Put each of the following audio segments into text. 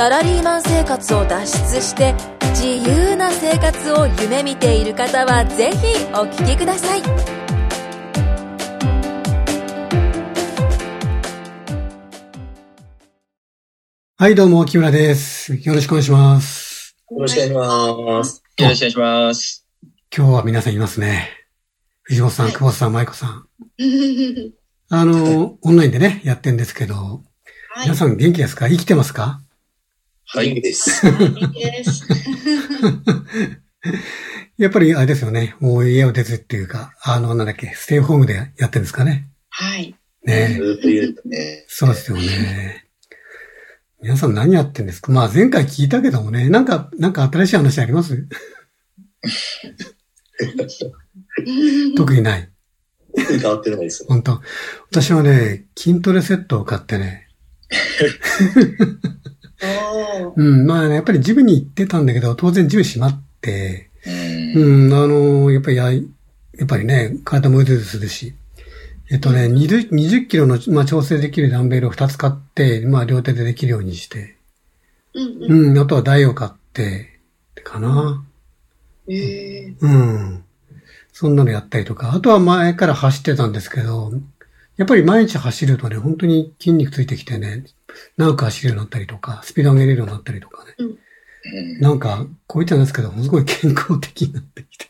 サラリーマン生活を脱出して自由な生活を夢見ている方はぜひお聞きくださいはい、どうも、木村です。よろしくお願いします。よろしくお願いします。よろしくお願いします。今日は皆さんいますね。藤本さん、はい久保田さん、舞子さん。あの、オンラインでね、やってんですけど、はい皆さん元気ですか？生きてますか？元気です。元気です。やっぱりあれですよね。もう家を出ずっていうか、あの、なんだっけ、ステイホームでやってるんですかね。はい。ねずっと言うとね。そうですよね。皆さん何やってんですか？まあ前回聞いたけどもね、なんか、なんか新しい話あります？特にない。特に変わってないですよ。本当私はね、筋トレセットを買ってね。うん、まあね、やっぱりジムに行ってたんだけど、当然ジム閉まって、うん。うん、あの、やっぱりや、やっぱりね、体もうずうずするし、えっとね、20, 20キロの、まあ、調整できるダンベルを2つ買って、まあ、両手でできるようにして、うんうん。うん、あとは台を買って、かな。えー、うん。そんなのやったりとか、あとは前から走ってたんですけど、やっぱり毎日走るとね、本当に筋肉ついてきてね、長く走れるようになったりとか、スピード上げれるようになったりとかね。うんなんか、こう言ったんですけど、すごい健康的になってきて。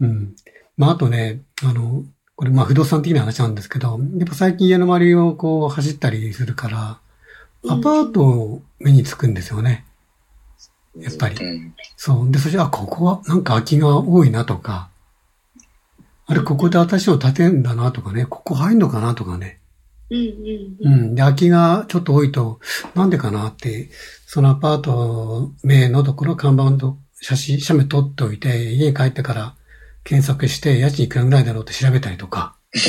うん。まあ、あとね、あの、これまあ不動産的な話なんですけど、やっぱ最近家の周りをこう走ったりするから、アパートを目につくんですよね。やっぱり。うん。そう。で、そして、あ、ここはなんか空きが多いなとか、あれ、ここで私の建てんだなとかね、ここ入んのかなとかね。うんうんううん。ん。で、空きがちょっと多いと、なんでかなって、そのアパート名のところ、看板の写真、写メ撮っておいて、家に帰ってから検索して、家賃いくらぐらいだろうって調べたりとか。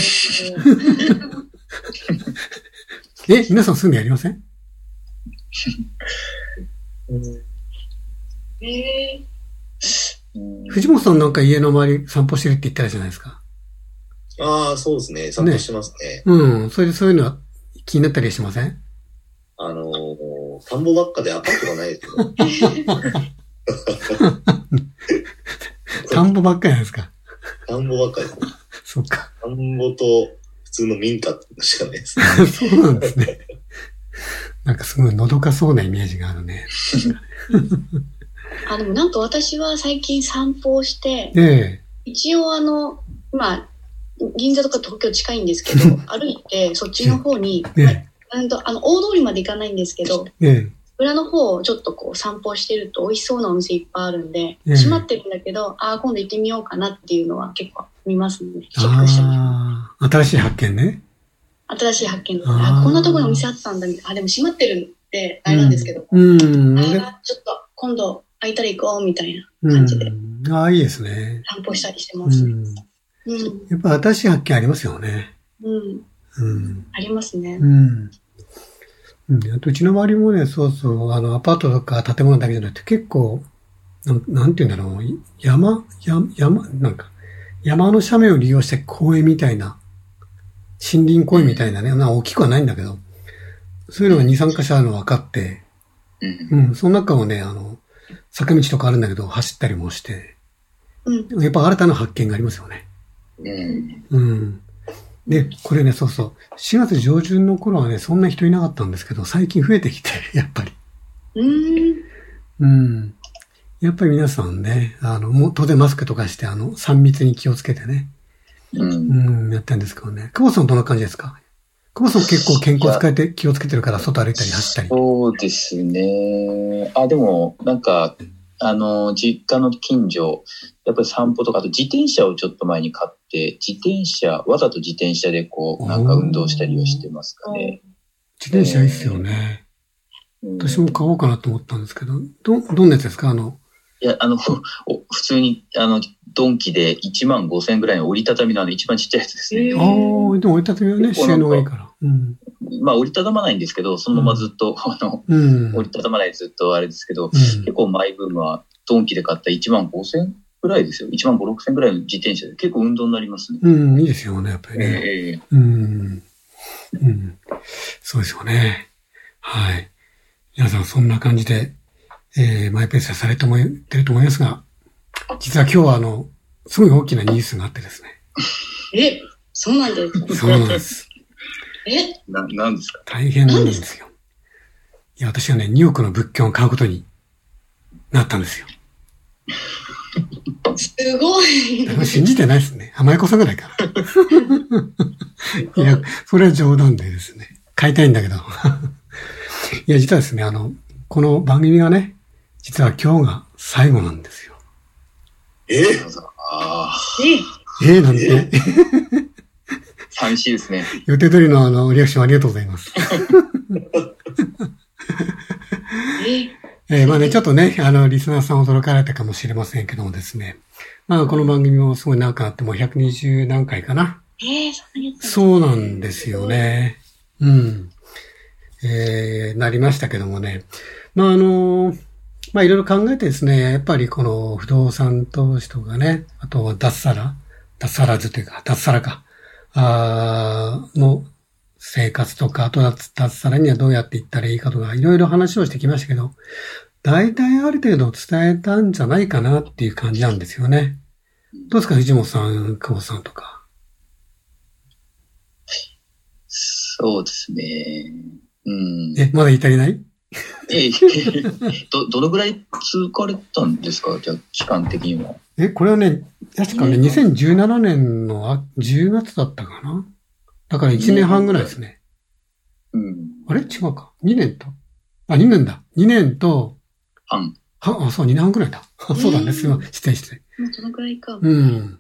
え、皆さんすぐにやりません？えー、うん藤本さんなんか家の周り散歩してるって言ったらじゃないですか。ああ、そうですね。散歩してますね。うん。それでそういうのは気になったりしません？あのー、田んぼばっかでアパートがないですけど、田んぼばっかりなんですか。田んぼばっかりです。そっか。田んぼと普通の民家しかないです。そうなんですね。なんかすごいのどかそうなイメージがあるね。あ、でもなんか私は最近散歩をして、え一応あの、まあ、銀座とか東京近いんですけど、歩いてそっちの方に、え、えうんとあの、大通りまで行かないんですけど、え、え裏の方をちょっとこう散歩してると美味しそうなお店いっぱいあるんで、うん閉まってるんだけど、ああ、今度行ってみようかなっていうのは結構見ますね。え。チェックしてまああ、新しい発見ね。す。新しい発見あーあこんなところにお店あったんだみたいな。あ、でも閉まってるってあれなんですけど、うん。であーちょっと今度空いたら行こうみたいなう感じでん。ああ、いいですね。散歩したりしてうます。うん。ん。やっぱ新しい発見ありますよね。うん。うん。ありますねう。ん。うん。あと、うちの周りもね、そうそう、あの、アパートとか建物だけじゃなくて、結構、なんなんて言うんだろう、山、山、山、なんか、山の斜面を利用して公園みたいな、森林公園みたいなね、まあ大きくはないんだけど、そういうのが2、3箇所あるの分かって、うんうん、その中をね、あの、坂道とかあるんだけど、走ったりもして、うん。やっぱ新たな発見がありますよね。うん。うん。で、これね、そうそう。4月上旬の頃はね、そんな人いなかったんですけど、最近増えてきて、やっぱり。うーん。うん。やっぱり皆さんね、あの、もう当然マスクとかして、あの、3密に気をつけてね、うん。うん、やってるんですけどね。久保さんどんな感じですか？久保さん結構健康使えて気をつけてるから、外歩いたり走ったり。そうですね。あ、でも、なんか、あの、実家の近所、やっぱり散歩とか、あと自転車をちょっと前に買って、自転車、わざと自転車でこう、なんか運動したりをしてますかね。自転車いいっすよね。うん私も買おうかなと思ったんですけど、ど、どんなやつですか？あの、いや、あの、お普通に、あの、ドンキで1万5千ぐらいの折りたたみのあの一番ちっちゃいやつですね。ああ、でも折りたたみはね、収納がいいから。うん。まあ折りたたまないんですけど、そのままずっと、あの、うん。折りたたまないでずっとあれですけど、うん結構マイブームはドンキで買った1万5千ぐらいですよ。1万5、6千ぐらいの自転車で結構運動になりますね。うん、いいですよね、やっぱりね。ええうん。うん。そうですよね。はい。皆さんそんな感じで、えー、マイペースでされてもってると思いますが、実は今日はあの、すごい大きなニュースがあってですね。え、そうなんですか？そうなんです。え、な、なんですか？大変なんですよ。いや、私はね、2億の物件を買うことになったんですよ。すごい。信じてないですね。甘い子さんぐらいかな。いや、それは冗談でですね。買いたいんだけど。いや、実はですね、あの、この番組がね、実は今日が最後なんですよ。え？ああ、え、ええなんて、寂しいですね。予定通りのあの、リアクションありがとうございます。え、えーまあね、ちょっとね、あの、リスナーさん驚かれたかもしれませんけどもですね。まあ、この番組もすごい長くなって、もう120何回かな。えー、そうなんですよね。うん。えー、なりましたけどもね。まあ、あの、まあ、いろいろ考えてですね、やっぱりこの不動産投資とかね、あとは脱サラ脱サラズというか、脱サラか。あーの生活とか、あとは脱サラにはどうやっていったらいいかとか、いろいろ話をしてきましたけど、大体ある程度伝えたんじゃないかなっていう感じなんですよね。どうですか、藤本さん、久保さんとか。そうですね。うん。え、まだ言い足りない？ええ、ど、どのぐらい続かれたんですか？じゃあ、期間的には。え、これはね、確かね、2017年のあ10月だったかな？だから1年半ぐらいですね。うん。あれ？違うか。2年と？あ、2年だ。2年と、半。は、あ、そう、2年半ぐらいだ。あそうだね。すいません。失礼失礼。もうどのくらいか。うん。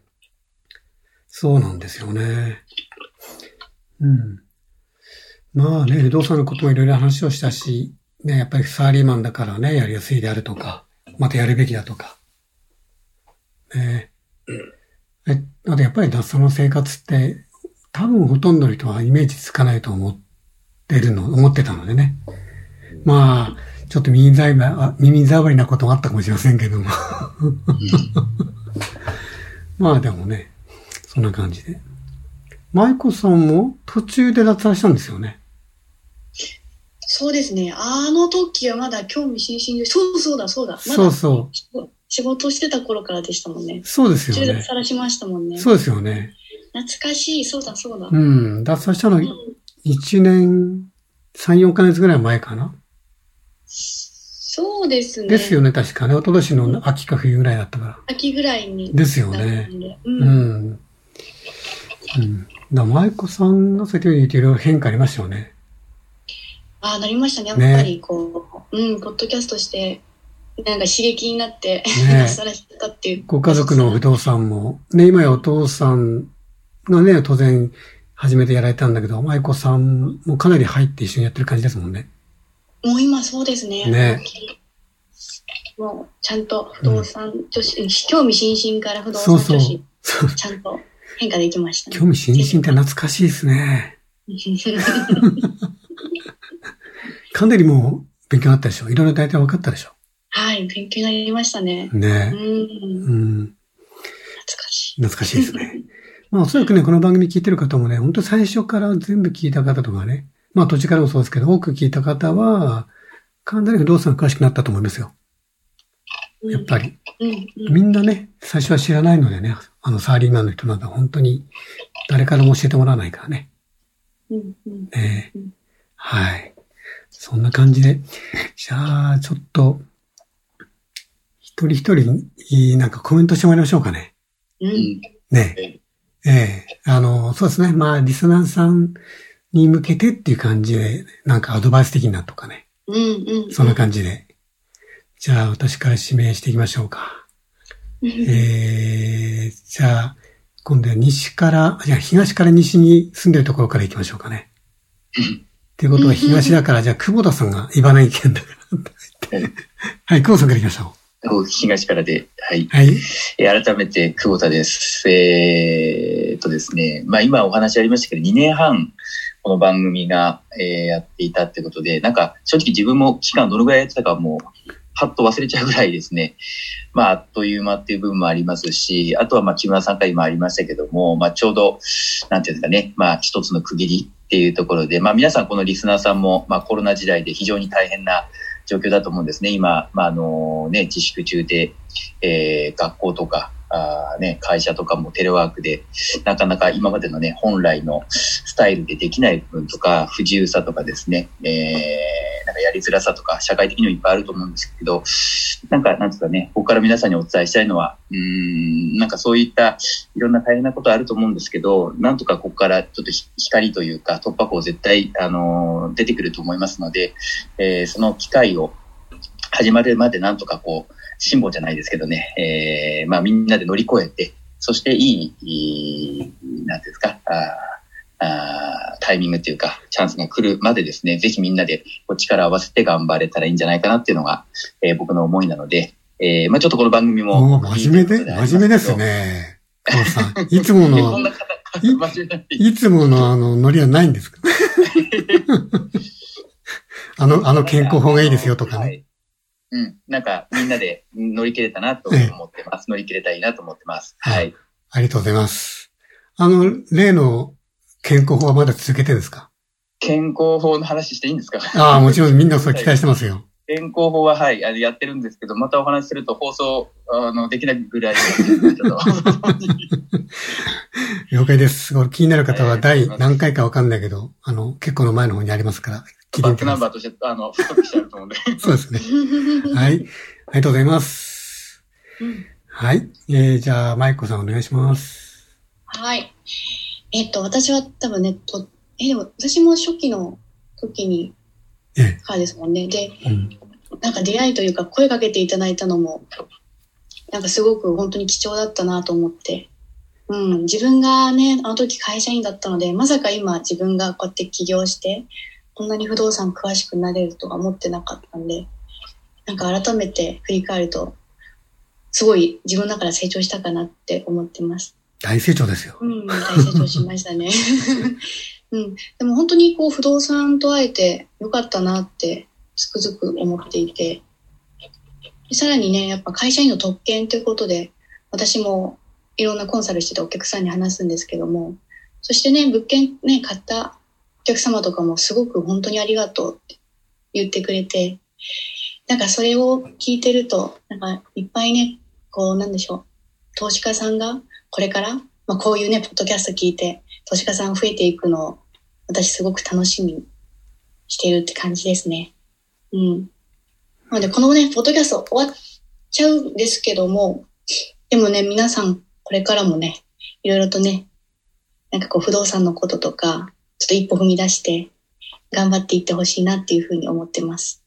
そうなんですよね。うん。まあね、不動産のこともいろいろ話をしたし、ね、やっぱりサラリーマンだからね、やりやすいであるとか、またやるべきだとか。ねえ。あとやっぱり脱サラの生活って、多分ほとんどの人はイメージつかないと思ってるの、思ってたのでね。まあ、ちょっと耳障りな、あ耳障りなこともあったかもしれませんけども。まあでもね、そんな感じで。舞子さんも途中で脱サラしたんですよね。そうですね。あの時はまだ興味津々で、そうそうだ、そうだ。まだそうそう。仕事してた頃からでしたもんね。そうですよね。さらしましたもんね。そうですよね。懐かしい、そうだ、そうだ。うん。脱サラしたのうん1年、3、4ヶ月ぐらい前かな。そうですね。ですよね、確かね。一昨年の秋か冬ぐらいだったから。秋ぐらいに。ですよね。んで。ううん。ん。うん。だ舞子さんがそういうふうに言っていろいろ変化ありましたよね。ああ、なりましたね。やっぱりこう、うん、ポッドキャストして、なんか刺激になって、ね さらしたっていう。ご家族の不動産も、ね、今やお父さんがね、当然初めてやられたんだけど、舞子さんもかなり入って一緒にやってる感じですもんね。もう今そうですね。ねもう、ちゃんと不動産女子、うん興味津々から不動そうそう産女子、。そうちゃんと変化できましたね。興味津々って懐かしいですね。かなりもう勉強になったでしょ。いろいろ大体分かったでしょ。はい、勉強になりましたね。うねん、うん。懐かしい。懐かしいですね。まあおそらくね、この番組聞いてる方もね、本当最初から全部聞いた方とかね、まあ途中からもそうですけど、多く聞いた方は、かなり不動産詳しくなったと思いますよ。やっぱり。みんなね、最初は知らないのでね、あのサラリーマンの人なんか本当に誰からも教えてもらわないからね。ねうんはい。そんな感じで。じゃあ、ちょっと、一人一人になんかコメントしてもらいましょうかね。う、うんん。ねえ。ええあの、そうですね。まあ、リスナーさんに向けてっていう感じで、なんかアドバイス的なとかね。うん、うん。そんな感じで。じゃあ、私から指名していきましょうか。えー、じゃあ、今度は西から、じゃあ東から西に住んでるところから行きましょうかね。っていうことは東だから、じゃあ久保田さんが茨城県だから。はい、久保田さんから行きましょ東からで、はい。はい。えー改めて、久保田です。えーっとですね、まあ今お話ありましたけど、2年半、この番組が、えーやっていたってことで、なんか、正直自分も期間どのぐらいやってたかもう、はっと忘れちゃうぐらいですね。まあ、あっという間っていう部分もありますし、あとはまあ、木村さんから今ありましたけども、まあ、ちょうど、なんていうんですかね、まあ、一つの区切りっていうところで、まあ、皆さんこのリスナーさんも、まあ、コロナ時代で非常に大変な状況だと思うんですね。今、まあ、あのね、自粛中で、えー学校とか、あね、会社とかもテレワークで、なかなか今までのね、本来のスタイルでできない部分とか、不自由さとかですね、えー、かやりづらさとか、社会的にもいっぱいあると思うんですけど、なんか、なんですかね、ここから皆さんにお伝えしたいのは、うーん、なんかそういったいろんな大変なことあると思うんですけど、なんとかここからちょっと光というか、突破口絶対、あの出てくると思いますので、えーその機会を始まるまでなんとかこう、辛抱じゃないですけどね、えーまあみんなで乗り越えて、そしていい、いいなんですか、ああータイミングっていうか、チャンスが来るまでですね、ぜひみんなで力を合わせて頑張れたらいいんじゃないかなっていうのが、えー僕の思いなので、えーまあちょっとこの番組も。真面目で、真面目です。ね。さん。いつもの、いいつものあの、ノリはないんですか？あの、あの健康法がいいですよとかね。はいうん。なんか、みんなで乗り切れたなと思ってます。乗り切れたらいいなと思ってます。はい。ありがとうございます。あの、例の健康法はまだ続けてるんですか？健康法の話していいんですか？ああ、もちろんみんなそれ期待してますよ。健康法は、はい、あのやってるんですけど、またお話しすると放送、あの、できないぐらいで、ちょっと了解です。気になる方はえ第ー何回かわかんないけど、あの、結構の前の方にありますから、聞いてバックナンバーとして、あの、太くしてあると思うんで。い。そうですね。はい。ありがとうございます。うんはい。えー、じゃあ、マイコさんお願いします。はい。えっと、私は多分ね、と、え、でも私も初期の時に、ええ。からですもんね。で、うん。なんか出会いというか声かけていただいたのも、なんかすごく本当に貴重だったなと思って。うん、自分がね、あの時会社員だったので、まさか今自分がこうやって起業して、こんなに不動産詳しくなれるとか思ってなかったんで、なんか改めて振り返ると、すごい自分の中で成長したかなって思ってます。大成長ですよ。うん、大成長しましたね。うん、でも本当にこう不動産と会えてよかったなってつくづく思っていて、でさらにね、やっぱ会社員の特権ということで、私もいろんなコンサルしててお客さんに話すんですけども、そしてね、物件ね、買ったお客様とかもすごく本当にありがとうって言ってくれて、なんかそれを聞いてると、なんかいっぱいね、こうなんでしょう、投資家さんがこれから、まあ、こういうね、ポッドキャスト聞いて、投資家さん増えていくのを、私すごく楽しみにしているって感じですね。うん。なので、このね、ポッドキャスト終わっちゃうんですけども、でもね、皆さん、これからもね、いろいろとね、なんかこう、不動産のこととか、ちょっと一歩踏み出して、頑張っていってほしいなっていうふうに思ってます。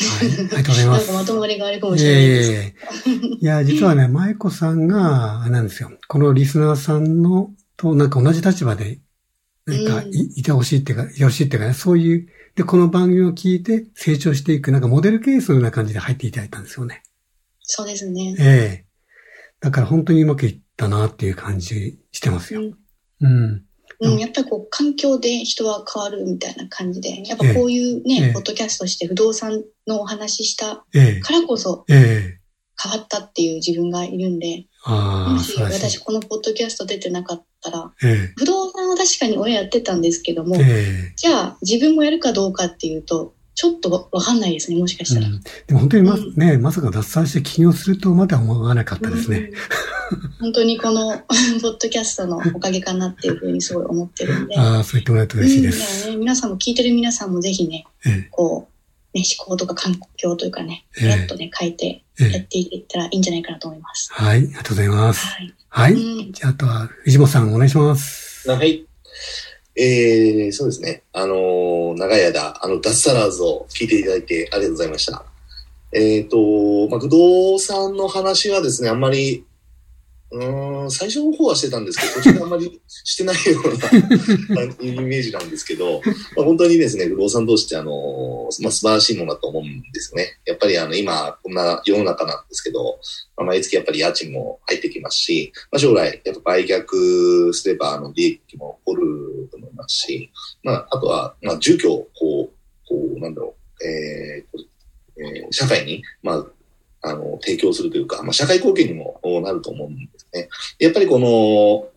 はい。ありがとうございますなんか。まとまりが悪いかもいしれないです。やいやいやいや、実はね、舞子さんが、あれなんですよ。このリスナーさんの、と、なんか同じ立場で、なんかうんい、いてほしいっていうか、いてほしいっていうかね、そういう、で、この番組を聞いて成長していく、なんかモデルケースのような感じで入っていただいたんですよね。そうですね。ええだから本当にうまくいったなっていう感じしてますよ。うんうん。うん、やっぱりこう環境で人は変わるみたいな感じで、やっぱこういうね、ええ。ポッドキャストして不動産のお話ししたええ。からこそええ。変わったっていう自分がいるんで、もし。私このポッドキャスト出てなかったら、え不動産は確かに親やってたんですけども、ええ。じゃあ自分もやるかどうかっていうと、ちょっとわわかんないですね、もしかしたら。えうん。でも本当にま、うんね、まさか脱サラして起業するとまでは思わなかったですね。うん本当にこの ポッドキャストのおかげかなっていうふうにすごい思ってるんで。ああ、そう言ってもらえると嬉しいです。ね、皆さんも聞いてる皆さんもぜひね、ええこう、ね、思考とか環境というかね、ええやっとね、変えてええやっていったらいいんじゃないかなと思います。はい、ありがとうございます。はい。はい。うんじゃあ、あとは、藤本さんお願いします。はい。えー、そうですね。あのー長い間、あの、脱サラーズを聞いていただいてありがとうございました。えっ、と、まあ、不動産の話はですね、あんまり、うん、最初の方はしてたんですけど、途中であんまりしてないようなイメージなんですけど、まあ、本当にですね、不動産投資ってあの、まあ、素晴らしいものだと思うんですね。やっぱりあの、今、こんな世の中なんですけど、まあ、毎月やっぱり家賃も入ってきますし、まあ、将来、やっぱ売却すれば、あの、利益も起こると思いますし、まあ、あとは、まあ、住居を、こう、こう、なんだろう、えーえー、社会に、まあ、あの、提供するというか、まあ、社会貢献にもなると思うんですね。やっぱりこの、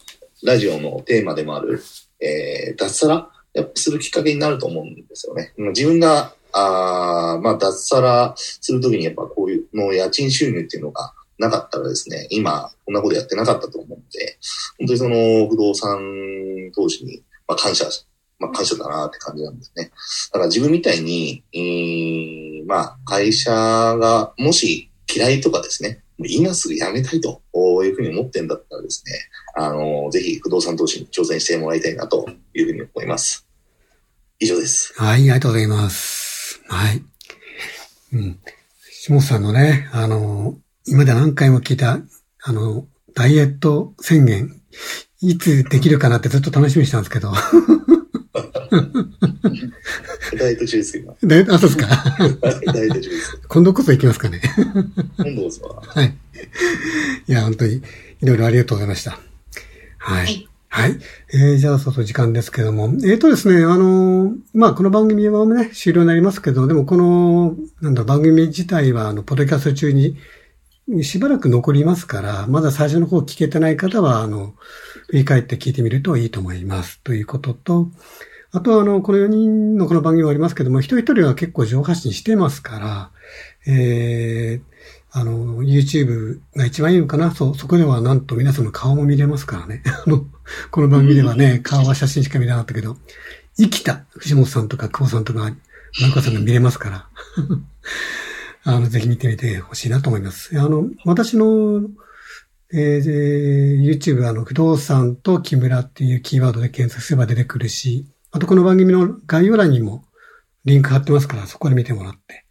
ラジオのテーマでもある、えー、脱サラやっぱするきっかけになると思うんですよね。自分が、あまあ、脱サラするときにやっぱこういうの家賃収入っていうのがなかったらですね、今、こんなことやってなかったと思うので、本当にその不動産投資に、まあ、感謝、まあ、感謝だなって感じなんですね。だから自分みたいに、えー、まあ、会社がもし嫌いとかですね、今すぐ辞めたいというふうに思ってんだったらですね、あの、ぜひ不動産投資に挑戦してもらいたいなというふうに思います。以上です。はい、ありがとうございます。はい。うん。下本さんのね、あの、今で何回も聞いた、あの、ダイエット宣言、いつできるかなってずっと楽しみにしたんですけど。ダイエット中です今。ダイエット、あ、そうですか。ダイエット中です。今度こそ行きますかね。今度こそ。はい。いや、本当に、いろいろありがとうございました。はい。はいはい。えー、じゃあ、そうそう時間ですけども。えっ、ー、とですね、あのー、まあ、この番組はね、終了になりますけど、でもこの、なんだ、番組自体は、あの、ポッドキャスト中に、しばらく残りますから、まだ最初の方聞けてない方は、あの、振り返って聞いてみるといいと思います。ということと、あとは、あの、この4人のこの番組はありますけども、一人一人は結構上発信してますから、えー、あの、YouTube が一番いいのかなそう、そこではなんと皆さんの顔も見れますからね。あの、この番組ではね、顔は写真しか見れなかったけど、生きた藤本さんとか久保さんとか、マコさんが見れますから。あの、ぜひ見てみてほしいなと思います。あの、私の、えー、YouTube、あの、不動産と木村っていうキーワードで検索すれば出てくるし、あとこの番組の概要欄にもリンク貼ってますから、そこで見てもらって。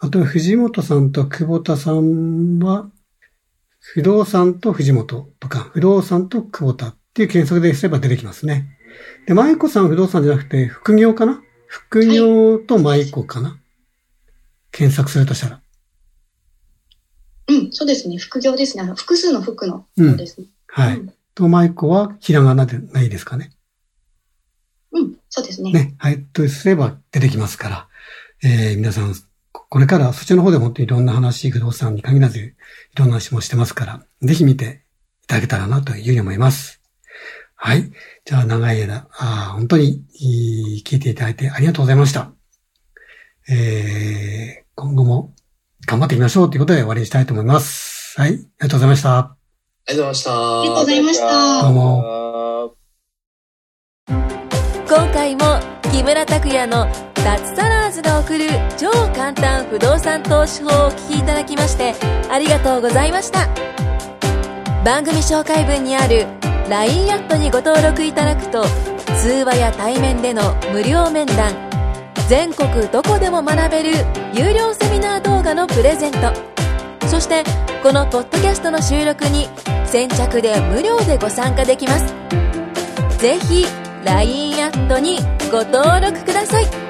あと、藤本さんと久保田さんは、不動産と藤本とか、不動産と久保田っていう検索ですれば出てきますね。で、舞子さん不動産じゃなくて、副業かな？副業と舞子かな、検索するとしたら。うん、そうですね。副業ですね。あの、複数の服の方ですね。うん、はい。うん、と、舞子はひらがなでないですかね。うん、そうですね。ね、はい。とすれば出てきますから、えー、皆さん、これからそちらの方でも本当にいろんな話、不動産に限らず、いろんな話もしてますから、ぜひ見ていただけたらなというふうに思います。はい。じゃあ、長い間、あ本当に聞いていただいてありがとうございました。えー、今後も頑張っていきましょうということで終わりにしたいと思います。はい。ありがとうございました。ありがとうございました。ありがとうございました。どうも。今回も木村拓哉の脱サラーズが送る超簡単不動産投資法をお聞きいただきましてありがとうございました番組紹介文にある LINE アットにご登録いただくと通話や対面での無料面談全国どこでも学べる有料セミナー動画のプレゼント。そしてこのポッドキャストの収録に先着で無料でご参加できます。ぜひ LINE アットにご登録ください。